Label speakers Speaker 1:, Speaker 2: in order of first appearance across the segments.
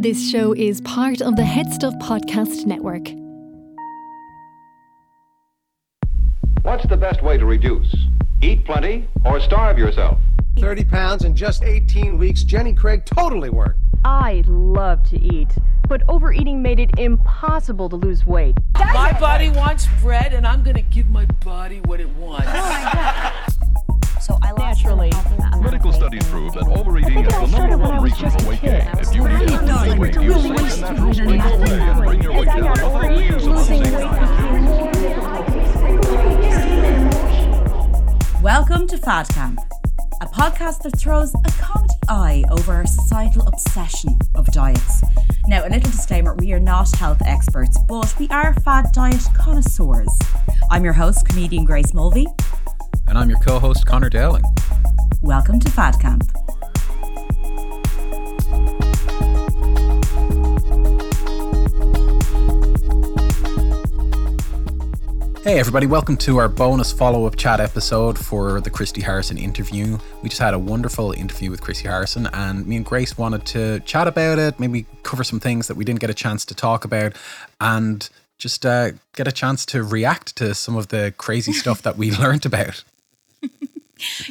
Speaker 1: This show is part of the Head Stuff Podcast Network.
Speaker 2: What's the best way to reduce? Eat plenty or starve yourself?
Speaker 3: 30 pounds in just 18 weeks. Jenny Craig totally worked.
Speaker 4: I love to eat, but overeating made it impossible to lose weight.
Speaker 5: My body wants bread, and I'm gonna give my body what it wants.
Speaker 6: So I lost
Speaker 4: Naturally.
Speaker 7: Medical studies prove that overeating is the number one reason for weight gain. If you need to lose weight, use safe and natural springs away and bring your weight down without the use of unsavory
Speaker 6: Welcome to Fad Camp, a podcast that throws a comedy eye over our societal obsession of diets. Now, a little disclaimer we are not health experts, but we are fad diet connoisseurs. I'm your host, comedian Grace Mulvey.
Speaker 8: And I'm your co host, Conor Dowling.
Speaker 6: Welcome to Fad Camp.
Speaker 8: Hey, everybody, welcome to our bonus follow up chat episode for the Christy Harrison interview. We just had a wonderful interview with Christy Harrison, and me and Grace wanted to chat about it, maybe cover some things that we didn't get a chance to talk about, and just uh, get a chance to react to some of the crazy stuff that we learned about.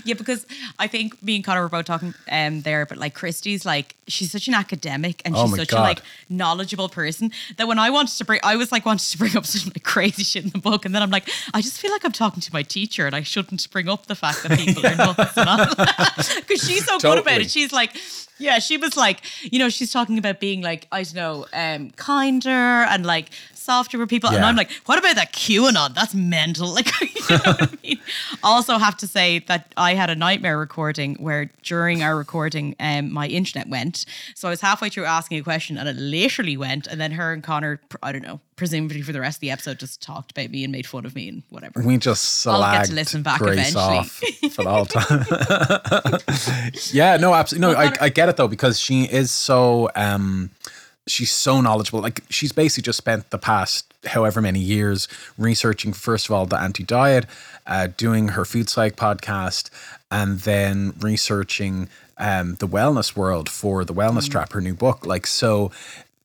Speaker 9: Yeah, because I think me and Conor were both talking um there, but like Christy's like she's such an academic and
Speaker 8: Oh
Speaker 9: she's such
Speaker 8: God.
Speaker 9: a like knowledgeable person that when I wanted to bring I was like wanted to bring up some like crazy shit in the book and then I'm like, I just feel like I'm talking to my teacher and I shouldn't bring up the fact that people are nuts Because she's so good about it. She's like yeah, she was like, you know, she's talking about being like, I don't know, um, kinder and like with people. And I'm like, what about that QAnon? That's mental. Like, you know what I mean? Also, have to say that I had a nightmare recording where during our recording, um, my internet went. So I was halfway through asking a question and it literally went. And then her and Conor, I don't know, presumably for the rest of the episode, just talked about me and made fun of me and whatever.
Speaker 8: We just
Speaker 9: I'll get to listen back
Speaker 8: Grace
Speaker 9: eventually.
Speaker 8: off for the whole time. yeah, no, absolutely. No, I, I get it though because she is so um, she's so knowledgeable. Like she's basically just spent the past however many years researching first of all the anti-diet, uh, doing her food psych podcast, and then researching um, the wellness world for the Wellness
Speaker 9: Mm.
Speaker 8: Trap, her new book. Like so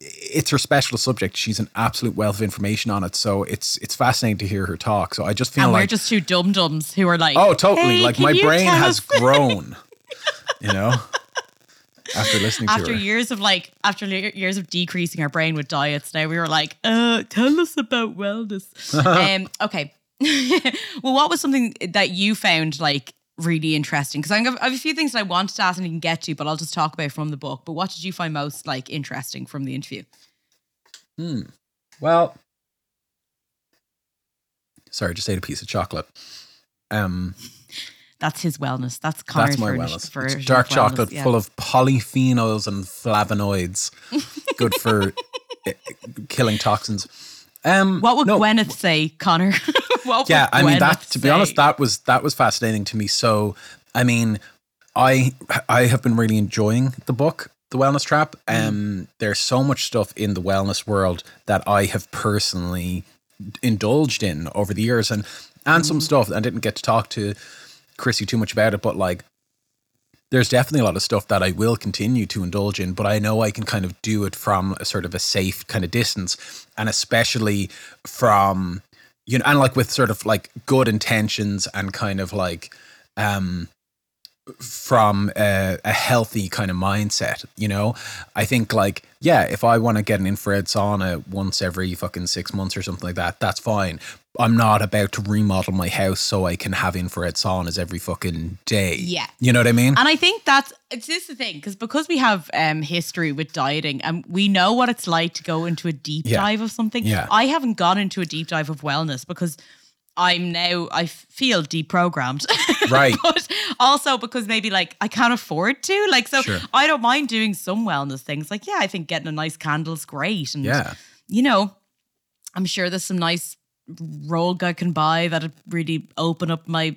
Speaker 8: it's her special subject. She's an absolute wealth of information on it. So it's it's fascinating to hear her talk. So I just feel
Speaker 9: like we're just two dum dums who are like,
Speaker 8: Oh, totally.
Speaker 9: "Hey,
Speaker 8: like my brain has grown. you know, after listening to
Speaker 9: after years of like after years of decreasing our brain with diets now we were like uh tell us about wellness. Um okay. Well what was something that you found like really interesting? Because I have a few things that I wanted to ask and you can get to but I'll just talk about from the book. But what did you find most like interesting from the interview? Hmm.
Speaker 8: Well, sorry, just ate a piece of chocolate. Um,
Speaker 9: that's his wellness that's Conor's
Speaker 8: that's my wellness.
Speaker 9: version
Speaker 8: It's dark
Speaker 9: wellness,
Speaker 8: chocolate
Speaker 9: yeah.
Speaker 8: full of polyphenols and flavonoids, good for uh, killing toxins. Um,
Speaker 9: what would
Speaker 8: no,
Speaker 9: Gwyneth say Conor what
Speaker 8: yeah i mean
Speaker 9: Gwyneth
Speaker 8: that to be honest that was that was fascinating to me so i mean i i have been really enjoying the book the wellness trap
Speaker 9: Mm.
Speaker 8: um there's so much stuff in the wellness world that i have personally indulged in over the years and and
Speaker 9: Mm.
Speaker 8: some stuff i didn't get to talk to chrissy too much about it but like there's definitely a lot of stuff that I will continue to indulge in, but I know I can kind of do it from a sort of a safe kind of distance, and especially from you know, and like with sort of like good intentions and kind of like um from a, a healthy kind of mindset, you know. I think like yeah, if I want to get an infrared sauna once every fucking six months or something like that, that's fine. I'm not about to remodel my house so I can have infrared saunas every fucking day.
Speaker 9: Yeah.
Speaker 8: You know what I mean?
Speaker 9: And I think that's it's just the thing because because we have um history with dieting and we know what it's like to go into a deep
Speaker 8: Yeah.
Speaker 9: dive of something.
Speaker 8: Yeah.
Speaker 9: I haven't gone into a deep dive of wellness because I'm now I feel deprogrammed.
Speaker 8: Right.
Speaker 9: but also because maybe like I can't afford to. Like so
Speaker 8: Sure.
Speaker 9: I don't mind doing some wellness things. Like, yeah, I think getting a nice candle's great. And
Speaker 8: Yeah.
Speaker 9: you know, I'm sure there's some nice rug I can buy that'd really open up my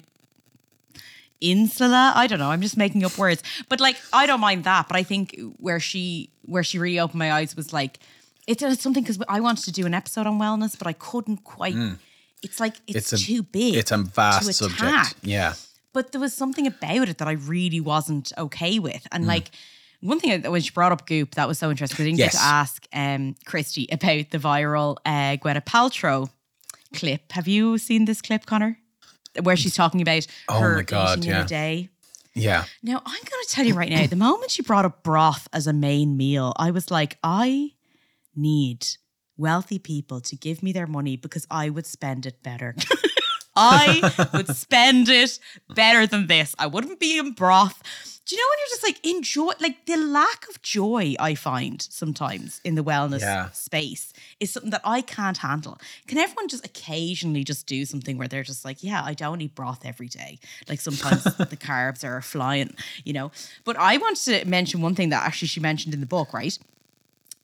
Speaker 9: insula. I don't know. I'm just making up words. But like I don't mind that. But I think where she where she really opened my eyes was like it's, it's something because I wanted to do an episode on wellness, but I couldn't quite. Mm. It's like it's,
Speaker 8: Mm. It's a
Speaker 9: too big.
Speaker 8: It's a vast subject. Yeah.
Speaker 9: But there was something about it that I really wasn't okay with, and like one thing that when she brought up Goop, that was so interesting. I didn't get to ask um, Christy about the viral uh, Gwyneth Paltrow clip. Have you seen this clip, Conor? Where she's talking about
Speaker 8: Oh
Speaker 9: her
Speaker 8: my God,
Speaker 9: eating in a day.
Speaker 8: Yeah.
Speaker 9: Now, I'm going to tell you right now, the moment she brought up broth as a main meal, I was like, I need wealthy people to give me their money because I would spend it better. I would spend it better than this. I wouldn't be in broth. Do you know when you're just like enjoy like the lack of joy I find sometimes in the wellness
Speaker 8: Yeah.
Speaker 9: space is something that I can't handle. Can everyone just occasionally just do something where they're just like, yeah, I don't eat broth every day. Like sometimes the carbs are flying, you know. But I wanted to mention one thing that actually she mentioned in the book, right?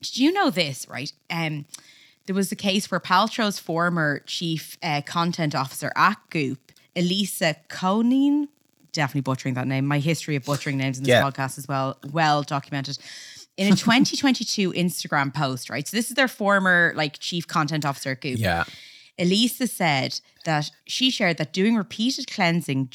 Speaker 9: Did you know this, right? Um, there was a case where Paltrow's former chief uh, content officer at Goop, Elisa Conine, definitely butchering that name. My history of butchering names in this
Speaker 8: Yeah.
Speaker 9: podcast as well, well documented. In a 2022 Instagram post, right? So this is their former like chief content officer at Goop.
Speaker 8: Yeah.
Speaker 9: Elisa said that she shared that doing repeated cleansing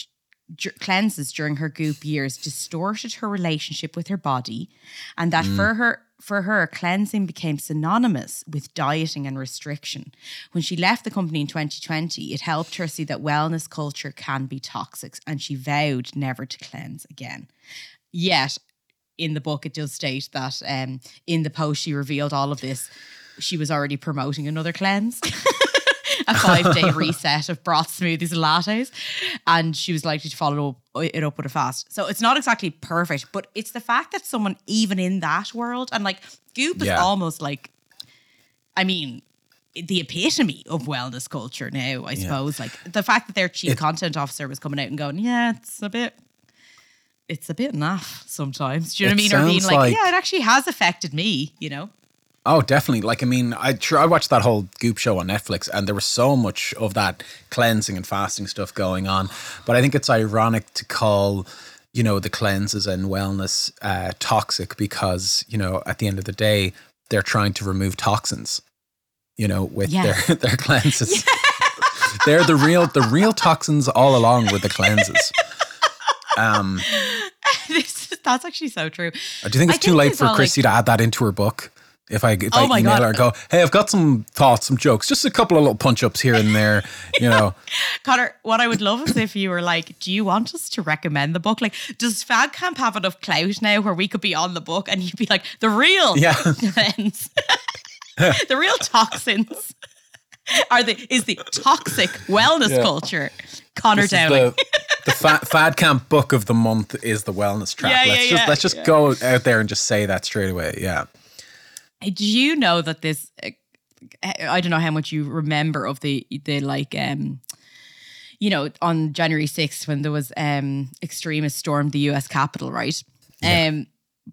Speaker 9: cleanses during her goop years distorted her relationship with her body and that for her for her cleansing became synonymous with dieting and restriction. When she left the company in 2020 it helped her see that wellness culture can be toxic and she vowed never to cleanse again. Yet in the book it does state that um, in the post she revealed all of this she was already promoting another cleanse a five day reset of broth smoothies and lattes and she was likely to follow it up with a fast so it's not exactly perfect but it's the fact that someone even in that world and like goop is
Speaker 8: Yeah.
Speaker 9: almost like i mean the epitome of wellness culture now i suppose like the fact that their chief
Speaker 8: It-
Speaker 9: content officer was coming out and going yeah it's a bit it's a bit naff sometimes. Do you know what I mean? Or being like,
Speaker 8: like-
Speaker 9: yeah, it actually has affected me, you know?
Speaker 8: Oh, definitely. Like, I mean, I sure I watched that whole Goop show on Netflix, and there was so much of that cleansing and fasting stuff going on. But I think it's ironic to call, you know, the cleanses and wellness uh, toxic because, you know, at the end of the day, they're trying to remove toxins. You know, with
Speaker 9: Yes.
Speaker 8: their their cleanses. they're the real the real toxins all along with the cleanses. Um,
Speaker 9: this, that's actually so true.
Speaker 8: do you think
Speaker 9: I
Speaker 8: it's too
Speaker 9: think
Speaker 8: late for
Speaker 9: well, like-
Speaker 8: Chrissy to add that into her book? If I if
Speaker 9: Oh
Speaker 8: I email
Speaker 9: God.
Speaker 8: her go, hey, I've got some thoughts, some jokes, just a couple of little punch ups here and there, you know.
Speaker 9: Conor, what I would love is if you were like, do you want us to recommend the book? Like, does Fad Camp have enough clout now where we could be on the book and you'd be like, the real
Speaker 8: Yeah.
Speaker 9: cleanse, the real toxins are the is the toxic wellness
Speaker 8: Yeah.
Speaker 9: culture. Conor
Speaker 8: This is
Speaker 9: Dowling.
Speaker 8: the, the fa- fad camp book of the month is the wellness trap.
Speaker 9: Yeah,
Speaker 8: let's
Speaker 9: yeah,
Speaker 8: just
Speaker 9: yeah,
Speaker 8: let's just
Speaker 9: yeah.
Speaker 8: go out there and just say that straight away. Yeah.
Speaker 9: Do you know that this? uh, I don't know how much you remember of the the like um, you know, on January sixth when there was um extremists stormed the U.S. Capitol, right? Um,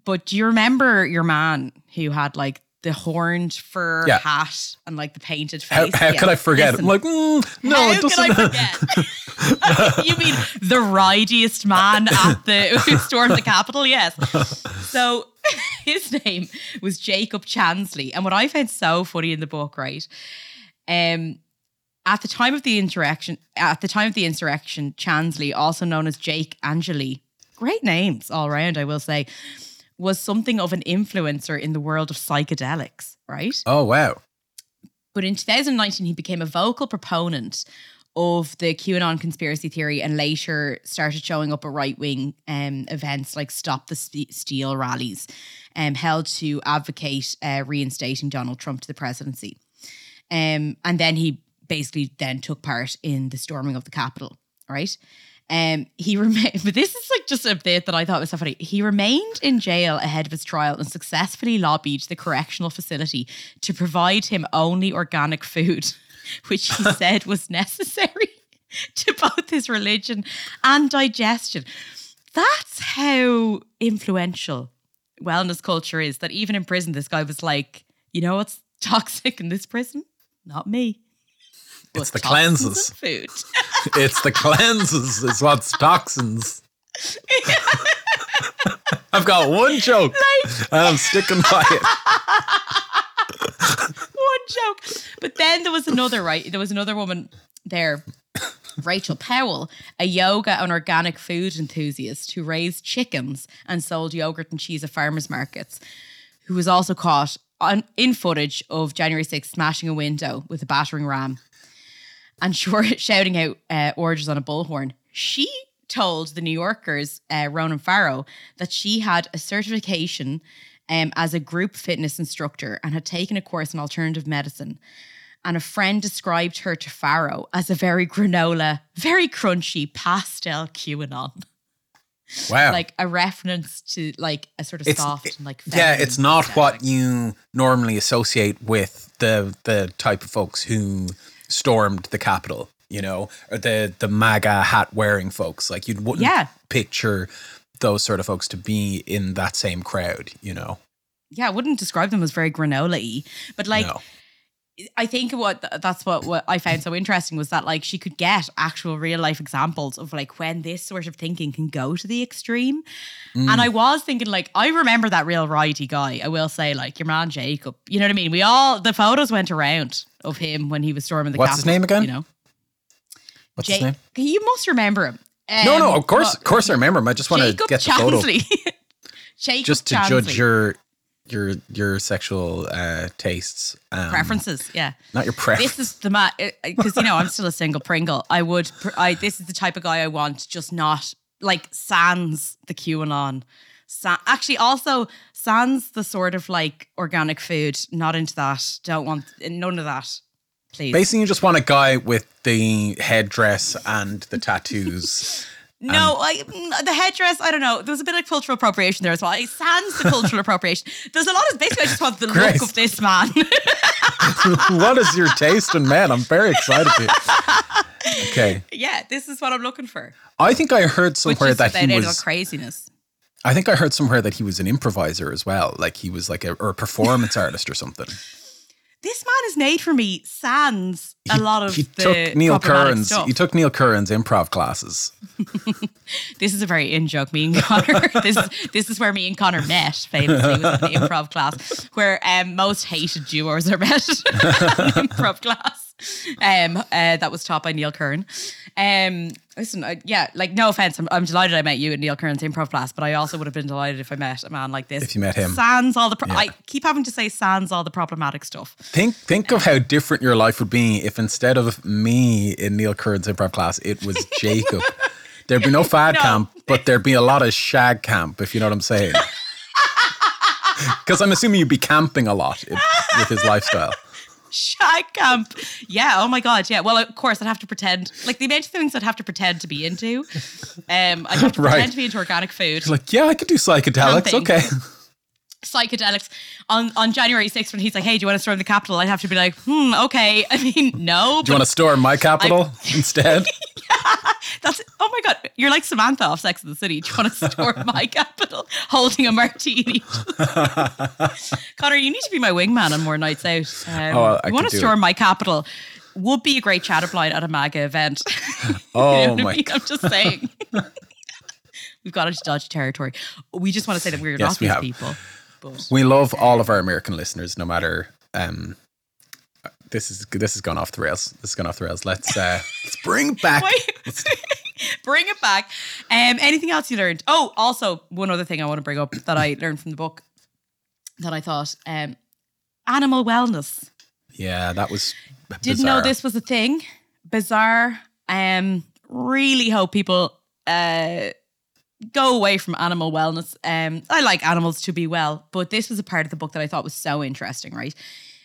Speaker 9: but do you remember your man who had like the horned fur
Speaker 8: Yeah.
Speaker 9: hat and like the painted
Speaker 8: How,
Speaker 9: face?
Speaker 8: how
Speaker 9: Yeah.
Speaker 8: could I forget?
Speaker 9: Listen,
Speaker 8: I'm like, mm, no,
Speaker 9: how
Speaker 8: it doesn't.
Speaker 9: could I forget? you mean the ridiest man at the who stormed the Capitol? Yes. So his name was Jacob Chansley, and what I found so funny in the book, right? Um, at the time of the insurrection, at the time of the insurrection, Chansley, also known as Jake Angeli, great names all around, I will say, was something of an influencer in the world of psychedelics, right?
Speaker 8: oh wow.
Speaker 9: But in 2019, he became a vocal proponent of the QAnon conspiracy theory and later started showing up at right wing um, events like Stop the Ste- Steal rallies um, held to advocate uh, reinstating Donald Trump to the presidency. Um, and then he basically then took part in the storming of the Capitol, right? Um, he remained, but this is like just a bit that I thought was so funny. He remained in jail ahead of his trial and successfully lobbied the correctional facility to provide him only organic food, which he said was necessary to both his religion and digestion. That's how influential wellness culture is. That even in prison, this guy was like, you know what's toxic in this prison? Not me.
Speaker 8: It's the cleanses.
Speaker 9: Food.
Speaker 8: It's the cleanses. It's what's toxins. I've got one joke, and I'm sticking by it.
Speaker 9: But then there was another, right? There was another woman there Rachel Powell, a yoga and organic food enthusiast who raised chickens and sold yogurt and cheese at farmers markets, who was also caught on, in footage of January 6th smashing a window with a battering ram and short, shouting out uh, orders on a bullhorn. She told the New Yorkers, uh, Ronan Farrow, that she had a certification um, as a group fitness instructor and had taken a course in alternative medicine. And a friend described her to Farrow as a very granola, very crunchy pastel QAnon.
Speaker 8: Wow.
Speaker 9: Like a reference to like a sort of
Speaker 8: It's-
Speaker 9: soft and like
Speaker 8: yeah, it's not
Speaker 9: aesthetic.
Speaker 8: what you normally associate with the the type of folks who stormed the Capitol, you know, or the the MAGA hat wearing folks. Like you wouldn't
Speaker 9: Yeah.
Speaker 8: picture those sort of folks to be in that same crowd, you know.
Speaker 9: yeah, I wouldn't describe them as very granola y, but like
Speaker 8: no.
Speaker 9: I think what that's what, what I found so interesting was that like she could get actual real life examples of like when this sort of thinking can go to the extreme.
Speaker 8: Mm.
Speaker 9: And I was thinking like I remember that real righty guy. I will say like your man Jacob. You know what I mean? We all the photos went around of him when he was storming the
Speaker 8: What's his name again?
Speaker 9: You know,
Speaker 8: What's
Speaker 9: Ja-
Speaker 8: his name?
Speaker 9: You must remember him.
Speaker 8: No, no,
Speaker 9: Um,
Speaker 8: of course, of course I remember him. I just want to get the photo
Speaker 9: Chansley. Jacob
Speaker 8: just to
Speaker 9: Chansley.
Speaker 8: judge your your your sexual uh tastes. Um,
Speaker 9: preferences. Yeah.
Speaker 8: Not your preference.
Speaker 9: This is the man because you know I'm still a single Pringle. I would. I this is the type of guy I want. Just not like sans the QAnon. Sa- actually, also sans the sort of like organic food. Not into that. Don't want none of that. Please.
Speaker 8: Basically, you just want a guy with the headdress and the tattoos.
Speaker 9: No, I, mm, the headdress. I don't know. There was a bit of cultural appropriation there as well. It sounds the cultural appropriation. There's a lot of basically. I just want the look of this man.
Speaker 8: what is your taste in men? I'm very excited. Okay,
Speaker 9: yeah, this is what I'm looking for.
Speaker 8: I think I heard somewhere that he was.
Speaker 9: craziness.
Speaker 8: I think I heard somewhere that he was an improviser as well. Like he was like a or a performance artist or something.
Speaker 9: This man is made for me sans a lot of
Speaker 8: he
Speaker 9: the
Speaker 8: took Neil Curran's.
Speaker 9: stuff.
Speaker 8: He took Neil Curran's improv classes.
Speaker 9: this is a very in joke. Me and Conor. this is this is where me and Conor met. Famously, was in the improv class where um, most hated duos are met. An improv class. Um, uh, that was taught by Neil Kern. Um, listen, I, yeah, like no offense, I'm, I'm delighted I met you at Neil Curran's improv class, but I also would have been delighted if I met a man like this.
Speaker 8: If you met him.
Speaker 9: sans all the. Pro-
Speaker 8: Yeah.
Speaker 9: I keep having to say sans all the problematic stuff.
Speaker 8: Think think of how different your life would be if instead of me in Neil Kern's improv class, it was Jacob. There'd be no fad
Speaker 9: No.
Speaker 8: camp, but there'd be a lot of shag camp, if you know what I'm saying. Because I'm assuming you'd be camping a lot i- with his lifestyle.
Speaker 9: Shag camp. Yeah. Oh my god. Yeah. Well, of course, I'd have to pretend like the amount of things I'd have to pretend to be into. Um, I'd have to
Speaker 8: Right.
Speaker 9: pretend to be into organic food,
Speaker 8: Like, yeah, I could do psychedelics.
Speaker 9: Camping.
Speaker 8: Okay.
Speaker 9: Psychedelics. On on January 6th, when he's like, "Hey, do you want to storm the Capitol?" I'd have to be like, "Hmm, okay." I mean, no.
Speaker 8: Do you want to storm my capital instead?
Speaker 9: That's oh my god, you're like Samantha off Sex in the City. Do you want to storm my capital, holding a martini? Conor, you need to be my wingman on more nights out. Um,
Speaker 8: Oh, I
Speaker 9: you want to storm
Speaker 8: it.
Speaker 9: my capital? Would be a great chatter blind at a MAGA event.
Speaker 8: Oh
Speaker 9: You know what I
Speaker 8: my
Speaker 9: mean? I'm just saying. We've got into dodgy territory. We just want to say that we're
Speaker 8: Yes,
Speaker 9: not
Speaker 8: we
Speaker 9: these
Speaker 8: have.
Speaker 9: people. But
Speaker 8: We love all of our American listeners, no matter. Um, this is this has gone off the rails. This has gone off the rails. Let's uh, let's bring back.
Speaker 9: Wait. bring it back. Um, anything else you learned? Oh, also one other thing I want to bring up that I learned from the book that I thought um, animal wellness.
Speaker 8: Yeah, that was.
Speaker 9: Didn't know this was a thing. Bizarre. Um, really hope people uh go away from animal wellness. Um, I like animals to be well, but this was a part of the book that I thought was so interesting. Right?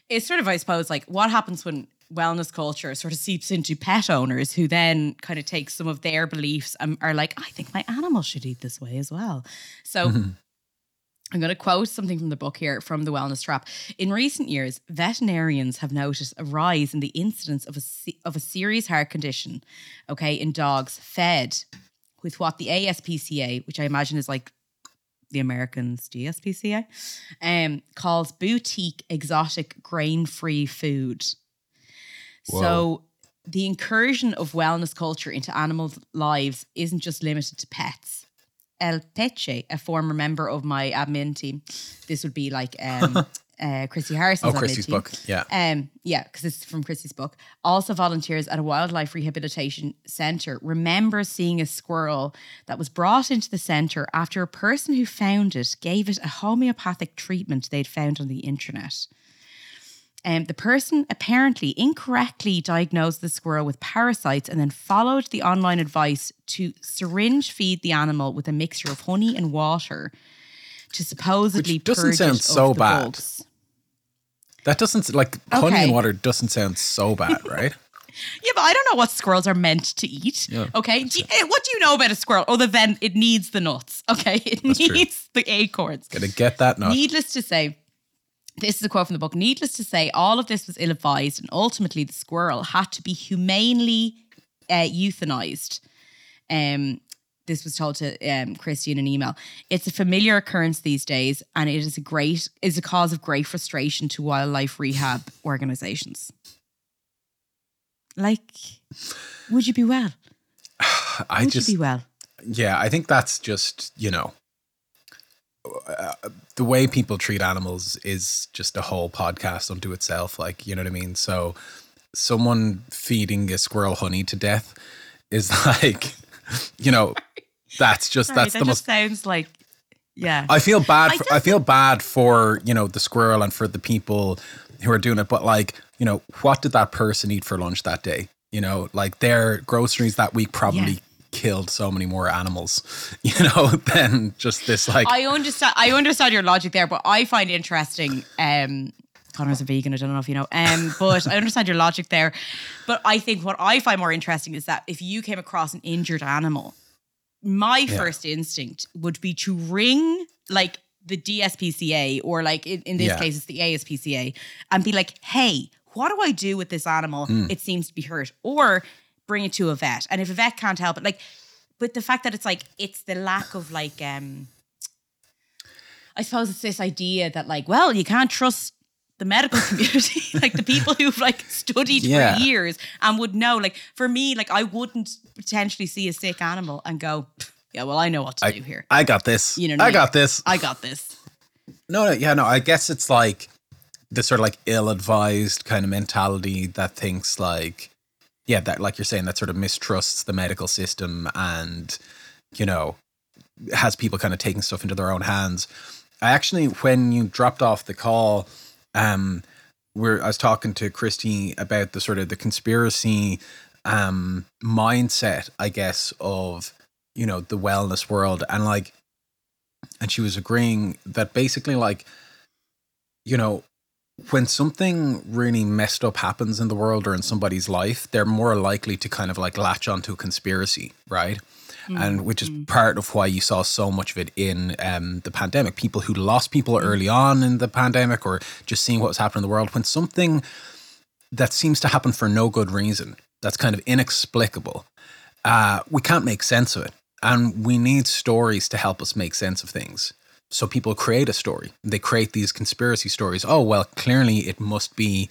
Speaker 9: It's sort of, I suppose, like what happens when wellness culture sort of seeps into pet owners who then kind of take some of their beliefs and are like, I think my animal should eat this way as well. So. I'm going to quote something from the book here from the Wellness Trap. In recent years, veterinarians have noticed a rise in the incidence of a of a serious heart condition, okay, in dogs fed with what the ASPCA, which I imagine is like the Americans DSPCA, um, calls boutique exotic grain-free food. So the incursion of wellness culture into animals' lives isn't just limited to pets. El Peche, a former member of my admin team, this would be like um, uh, Chrissy Harrison's
Speaker 8: Oh,
Speaker 9: on
Speaker 8: Chrissy's book, yeah.
Speaker 9: Um, yeah, because it's from Chrissy's book. Also volunteers at a wildlife rehabilitation center. Remember seeing a squirrel that was brought into the center after a person who found it gave it a homeopathic treatment they'd found on the internet. Um, the person apparently incorrectly diagnosed the squirrel with parasites and then followed the online advice to syringe feed the animal with a mixture of honey and water to supposedly
Speaker 8: Which doesn't
Speaker 9: purge
Speaker 8: sound
Speaker 9: it
Speaker 8: so bad.
Speaker 9: bugs.
Speaker 8: That doesn't like honey
Speaker 9: Okay.
Speaker 8: and water doesn't sound so bad, right?
Speaker 9: Yeah, but I don't know what squirrels are meant to eat.
Speaker 8: Yeah.
Speaker 9: Okay, do you- eh, what do you know about a squirrel? Oh, the vent it needs the nuts. Okay, it
Speaker 8: That's true.
Speaker 9: needs the acorns.
Speaker 8: Gotta get that nut.
Speaker 9: Needless to say, this is a quote from the book. Needless to say, all of this was ill advised, and ultimately the squirrel had to be humanely uh, euthanized. Um, this was told to um, Christy in an email. It's a familiar occurrence these days, and it is a great is a cause of great frustration to wildlife rehab organizations. Like, would you be well?
Speaker 8: I
Speaker 9: would
Speaker 8: just
Speaker 9: you be well?
Speaker 8: Yeah, I think that's just, you know, uh, the way people treat animals is just a whole podcast unto itself. Like, you know what I mean? So, someone feeding a squirrel honey to death is like, you know, that's just,
Speaker 9: Sorry,
Speaker 8: that's
Speaker 9: that
Speaker 8: the
Speaker 9: just
Speaker 8: most.
Speaker 9: sounds like, yeah.
Speaker 8: I feel bad.
Speaker 9: I
Speaker 8: For, I feel bad for you know the squirrel and for the people who are doing it. But like you know, what did that person eat for lunch that day? You know, like their groceries that week probably
Speaker 9: Yeah.
Speaker 8: killed so many more animals. You know, than just this like.
Speaker 9: I understand. I understand your logic there, but I find interesting. Um, Conor's a vegan. I don't know if you know. Um, but I understand your logic there. But I think what I find more interesting is that if you came across an injured animal, my
Speaker 8: Yeah.
Speaker 9: first instinct would be to ring like the DSPCA or like in, in this
Speaker 8: Yeah.
Speaker 9: case it's the ASPCA and be like, hey, what do I do with this animal?
Speaker 8: Hmm.
Speaker 9: It seems to be hurt, or bring it to a vet. And if a vet can't help it, like, but the fact that it's like it's the lack of like um I suppose it's this idea that like, well, you can't trust the medical community, like the people who've like studied
Speaker 8: Yeah.
Speaker 9: for years and would know. Like for me, like I wouldn't potentially see a sick animal and go, yeah, well, I know what to
Speaker 8: I,
Speaker 9: do here.
Speaker 8: I got this.
Speaker 9: You know I
Speaker 8: got this.
Speaker 9: I got this.
Speaker 8: No, no, yeah, no. I guess it's like this sort of like ill-advised kind of mentality that thinks like, yeah, that like you're saying that sort of mistrusts the medical system and you know has people kind of taking stuff into their own hands. I actually, when you dropped off the call, um, where I was talking to Christy about the sort of the conspiracy um mindset, I guess, of you know the wellness world. And like and she was agreeing that basically like you know when something really messed up happens in the world or in somebody's life they're more likely to kind of like latch onto a conspiracy right? And which is part of why you saw so much of it in um, the pandemic. People who lost people early on in the pandemic or just seeing what was happening in the world when something that seems to happen for no good reason that's kind of inexplicable uh, we can't make sense of it. And we need stories to help us make sense of things. So people create a story. They create these conspiracy stories. Oh, well, clearly it must be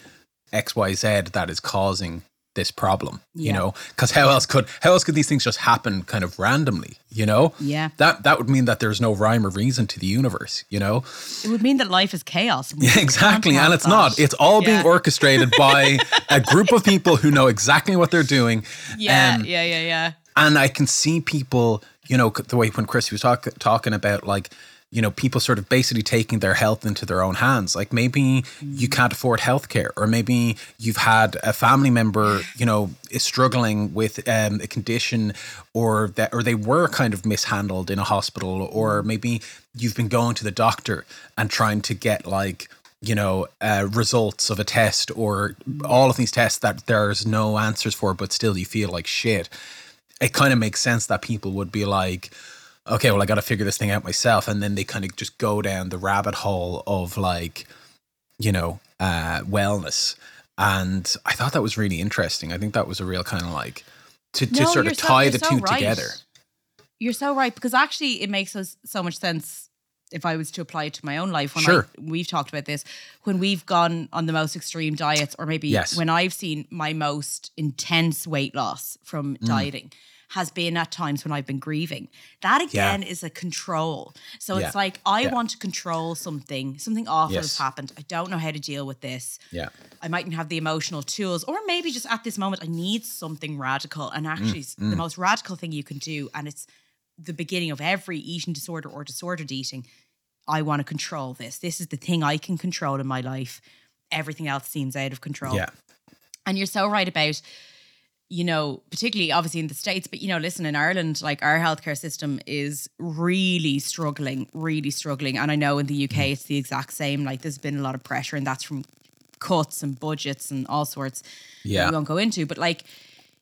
Speaker 8: XYZ that is causing this problem, you know? Because how else could how else could these things just happen kind of randomly, you know?
Speaker 9: Yeah.
Speaker 8: That that would mean that there's no rhyme or reason to the universe, you know?
Speaker 9: It would mean that life is chaos.
Speaker 8: Yeah, exactly. And it's
Speaker 9: that.
Speaker 8: not. It's all being orchestrated by a group of people who know exactly what they're doing.
Speaker 9: Yeah,
Speaker 8: Um,
Speaker 9: yeah, yeah, yeah.
Speaker 8: and I can see people, you know, the way when Chris was talk, talking about like, you know, people sort of basically taking their health into their own hands. Like maybe you can't afford healthcare, or maybe you've had a family member, you know, is struggling with um, a condition, or that, or they were kind of mishandled in a hospital, or maybe you've been going to the doctor and trying to get like you know, uh, results of a test or all of these tests that there's no answers for, but still you feel like shit. It kind of makes sense that people would be like, okay, well, I got to figure this thing out myself. And then they kind of just go down the rabbit hole of like, you know, uh, wellness. And I thought that was really interesting. I think that was a real kind of like to, to
Speaker 9: No,
Speaker 8: sort of tie the
Speaker 9: so
Speaker 8: two
Speaker 9: right.
Speaker 8: together.
Speaker 9: You're so right because actually it makes us so much sense if I was to apply it to my own life. When
Speaker 8: Sure.
Speaker 9: I, we've talked about this when we've gone on the most extreme diets, or maybe
Speaker 8: Yes.
Speaker 9: when I've seen my most intense weight loss from
Speaker 8: Mm.
Speaker 9: dieting has been at times when I've been grieving. That
Speaker 8: Yeah.
Speaker 9: again is a control. So it's like I
Speaker 8: Yeah.
Speaker 9: want to control something. Something awful has happened. I don't know how to deal with this.
Speaker 8: Yeah.
Speaker 9: I mightn't have the emotional tools, or maybe just at this moment, I need something radical. And mm, actually, s- the mm. most radical thing you can do, and it's the beginning of every eating disorder or disordered eating. I want to control this. This is the thing I can control in my life. Everything else seems out of control.
Speaker 8: Yeah.
Speaker 9: And you're so right about, you know, particularly obviously in the States, but you know, listen, in Ireland, like our healthcare system is really struggling, really struggling. And I know in the UK
Speaker 8: Mm-hmm.
Speaker 9: it's the exact same. Like there's been a lot of pressure, and that's from cuts and budgets and all sorts
Speaker 8: Yeah.
Speaker 9: we won't go into. But like,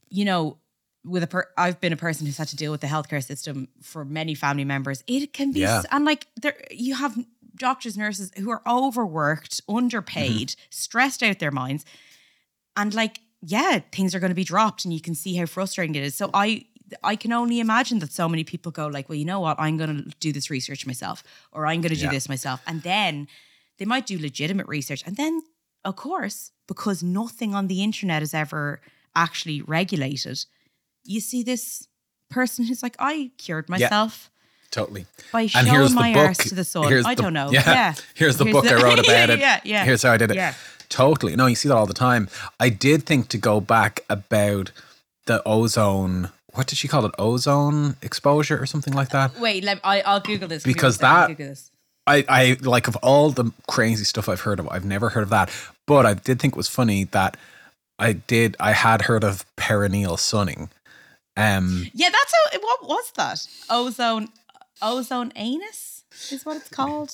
Speaker 9: you know, with a per- I've been a person who's had to deal with the healthcare system for many family members. It can be
Speaker 8: Yeah.
Speaker 9: and like there you have doctors, nurses who are overworked, underpaid,
Speaker 8: Mm-hmm.
Speaker 9: stressed out their minds. And like, yeah, things are going to be dropped and you can see how frustrating it is. So I I can only imagine that so many people go like, well, you know what? I'm going to do this research myself or I'm going to do
Speaker 8: Yeah.
Speaker 9: this myself. And then they might do legitimate research. And then of course, because nothing on the internet is ever actually regulated, you see this person who's like, I cured myself.
Speaker 8: Totally.
Speaker 9: By
Speaker 8: and
Speaker 9: showing
Speaker 8: here's the
Speaker 9: my
Speaker 8: book.
Speaker 9: arse to the sun.
Speaker 8: Here's
Speaker 9: I
Speaker 8: the-
Speaker 9: don't know.
Speaker 8: Yeah.
Speaker 9: Yeah.
Speaker 8: Here's the
Speaker 9: Here's
Speaker 8: book
Speaker 9: the-
Speaker 8: I wrote about it.
Speaker 9: yeah, yeah.
Speaker 8: Here's how I did it.
Speaker 9: Yeah.
Speaker 8: Totally. No, you see that all the time. I did think to go back about the ozone. What did she call it? Ozone exposure or something like that.
Speaker 9: Wait, let, I, I'll Google this.
Speaker 8: Because
Speaker 9: one second, I'll
Speaker 8: that-
Speaker 9: this.
Speaker 8: I, I like of all the crazy stuff I've heard of, I've never heard of that. But I did think it was funny that I did I had heard of perineal sunning. Um
Speaker 9: Yeah, that's how. What was that? Ozone, ozone anus is what it's called.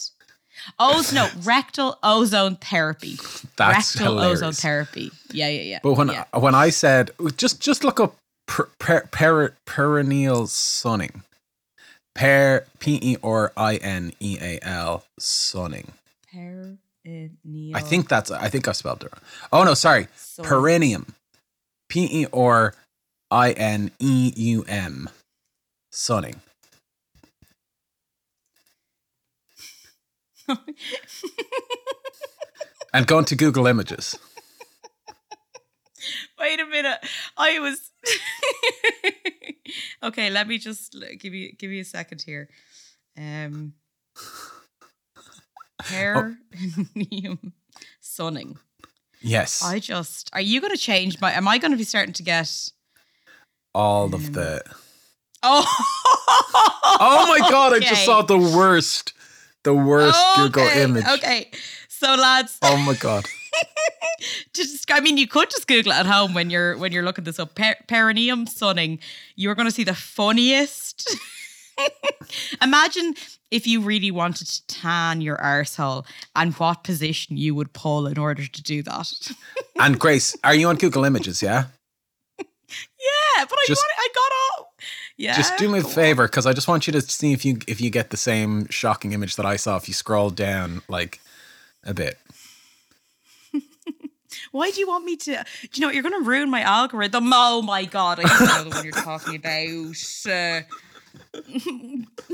Speaker 9: Ozone, no, rectal ozone therapy.
Speaker 8: That's
Speaker 9: rectal
Speaker 8: hilarious.
Speaker 9: ozone therapy. Yeah, yeah, yeah.
Speaker 8: But when
Speaker 9: yeah.
Speaker 8: when I said just just look up per, per, per, perineal sunning, per p e r i n e a l sunning.
Speaker 9: perineal,
Speaker 8: I think that's I think I spelled it wrong. Oh no, sorry,
Speaker 9: Sunning.
Speaker 8: perineum, p e r i n e u m, sunning. And gone to Google Images.
Speaker 9: Wait a minute. I was okay. Let me just give you give you a second here. Um, perineum sunning.
Speaker 8: Yes,
Speaker 9: I just are you going to change my? Am I going to be starting to get?
Speaker 8: all
Speaker 9: um,
Speaker 8: of the.
Speaker 9: Oh,
Speaker 8: Oh my god! I just
Speaker 9: Okay.
Speaker 8: saw the worst, the worst Google image.
Speaker 9: Okay, so lads,
Speaker 8: Oh my god!
Speaker 9: just I mean, you could just Google it at home when you're when you're looking this up. Per- perineum sunning. You're going to see the funniest. Imagine if you really wanted to tan your arsehole and what position you would pull in order to do that.
Speaker 8: And Grace, are you on Google Images? Yeah.
Speaker 9: yeah, but I,
Speaker 8: Just-
Speaker 9: want, I. Yeah.
Speaker 8: Just do me a favor, because I just want you to see if you if you get the same shocking image that I saw. If you scroll down like a bit.
Speaker 9: Why do you want me to? Do you know what? You're going to ruin my algorithm. Oh my god! I don't know the one you're talking about. Uh,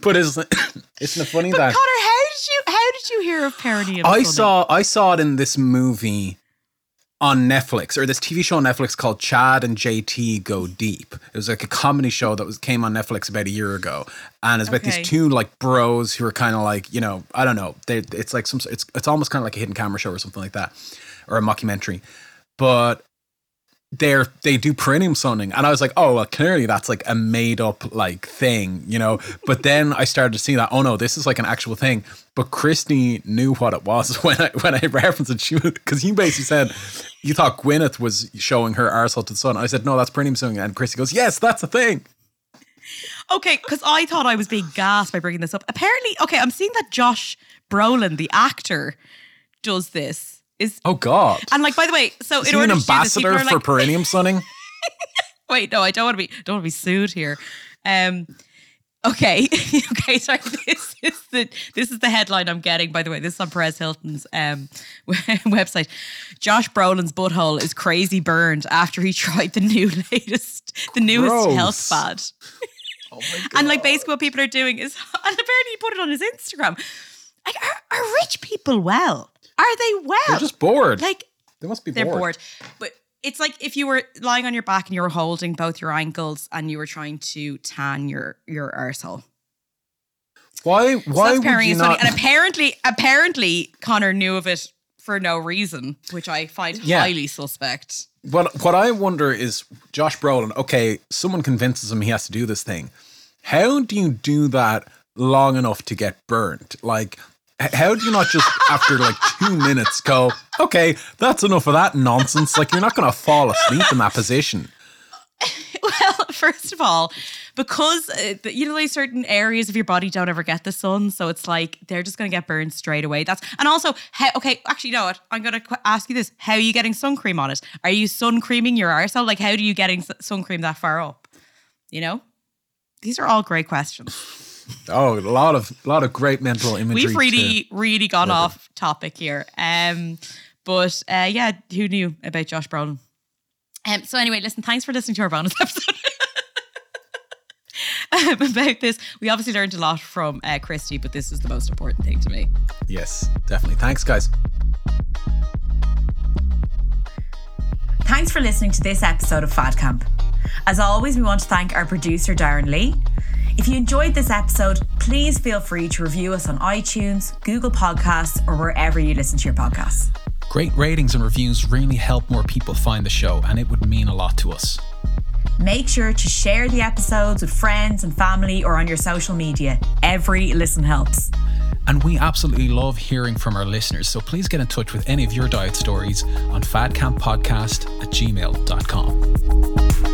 Speaker 8: But isn't isn't it funny
Speaker 9: but
Speaker 8: that
Speaker 9: Conor, how did you? How did you hear of perineum?
Speaker 8: I
Speaker 9: sunning?
Speaker 8: saw I saw it in this movie on Netflix or this TV show on Netflix called Chad and JT Go Deep. It was like a comedy show that was came on Netflix about a year ago, and it's about
Speaker 9: Okay.
Speaker 8: these two like bros who are kind of like you know I don't know they it's like some it's it's almost kind of like a hidden camera show or something like that or a mockumentary, but they're they do perineum sunning and i was like oh well clearly that's like a made up like thing you know? But then i started to see that oh no this is like an actual thing. But christy knew what it was when i when i referenced it. She because you basically said you thought gwyneth was showing her arsehole to the sun. I said no that's perineum sunning and christy goes yes that's a thing.
Speaker 9: Okay, because I thought I was being gassed by bringing this up. Apparently, okay, I'm seeing that Josh Brolin, the actor, does this. Is
Speaker 8: oh god
Speaker 9: and like by the way, so
Speaker 8: is
Speaker 9: in
Speaker 8: he
Speaker 9: order
Speaker 8: an
Speaker 9: to do this,
Speaker 8: ambassador for
Speaker 9: like,
Speaker 8: perineum sunning
Speaker 9: Wait, no, I don't want to be don't want to be sued here. Um okay. okay, sorry. This is the this is the headline I'm getting, by the way. This is on Perez Hilton's um website. Josh Brolin's butthole is crazy burned after he tried the new latest the newest
Speaker 8: Gross.
Speaker 9: health fad.
Speaker 8: oh my
Speaker 9: And like basically what people are doing is and apparently he put it on his Instagram. Like are, are rich people well? Are they well?
Speaker 8: they're just bored
Speaker 9: like
Speaker 8: they must be
Speaker 9: they're
Speaker 8: bored,
Speaker 9: bored. But it's like if you were lying on your back and you were holding both your ankles and you were trying to tan your your arsehole.
Speaker 8: Why? Why
Speaker 9: that's
Speaker 8: would you
Speaker 9: is funny.
Speaker 8: not?
Speaker 9: And apparently, apparently, Conor knew of it for no reason, which I find
Speaker 8: Yeah.
Speaker 9: highly suspect.
Speaker 8: What what I wonder is Josh Brolin. Okay, someone convinces him he has to do this thing. How do you do that long enough to get burnt? Like, h- how do you not just after like two minutes go, okay, that's enough of that nonsense? Like, you're not going to fall asleep in that position.
Speaker 9: Well, first of all, because uh, you know, like certain areas of your body don't ever get the sun, so it's like they're just going to get burned straight away. That's and also how. Okay, actually, you know what? I'm going to qu- ask you this: How are you getting sun cream on it? Are you sun creaming your arsehole? Like, how do you getting sun cream that far up? You know, these are all great questions.
Speaker 8: Oh, a lot of a lot of great mental imagery.
Speaker 9: We've really, really gone
Speaker 8: deliver.
Speaker 9: off topic here. Um, but uh, yeah, who knew about Josh Brolin? Um, so anyway, listen, thanks for listening to our bonus episode. um, about this, we obviously learned a lot from uh, Christy, but this is the most important thing to me.
Speaker 8: yes, definitely. Thanks, guys.
Speaker 6: Thanks for listening to this episode of Fad Camp. As always, we want to thank our producer, Darren Lee. If you enjoyed this episode, please feel free to review us on iTunes, Google Podcasts, or wherever you listen to your podcasts.
Speaker 10: Great ratings and reviews really help more people find the show, and it would mean a lot to us.
Speaker 6: Make sure to share the episodes with friends and family or on your social media. Every listen helps.
Speaker 10: And we absolutely love hearing from our listeners, so please get in touch with any of your diet stories on fadcamppodcast at gmail.com.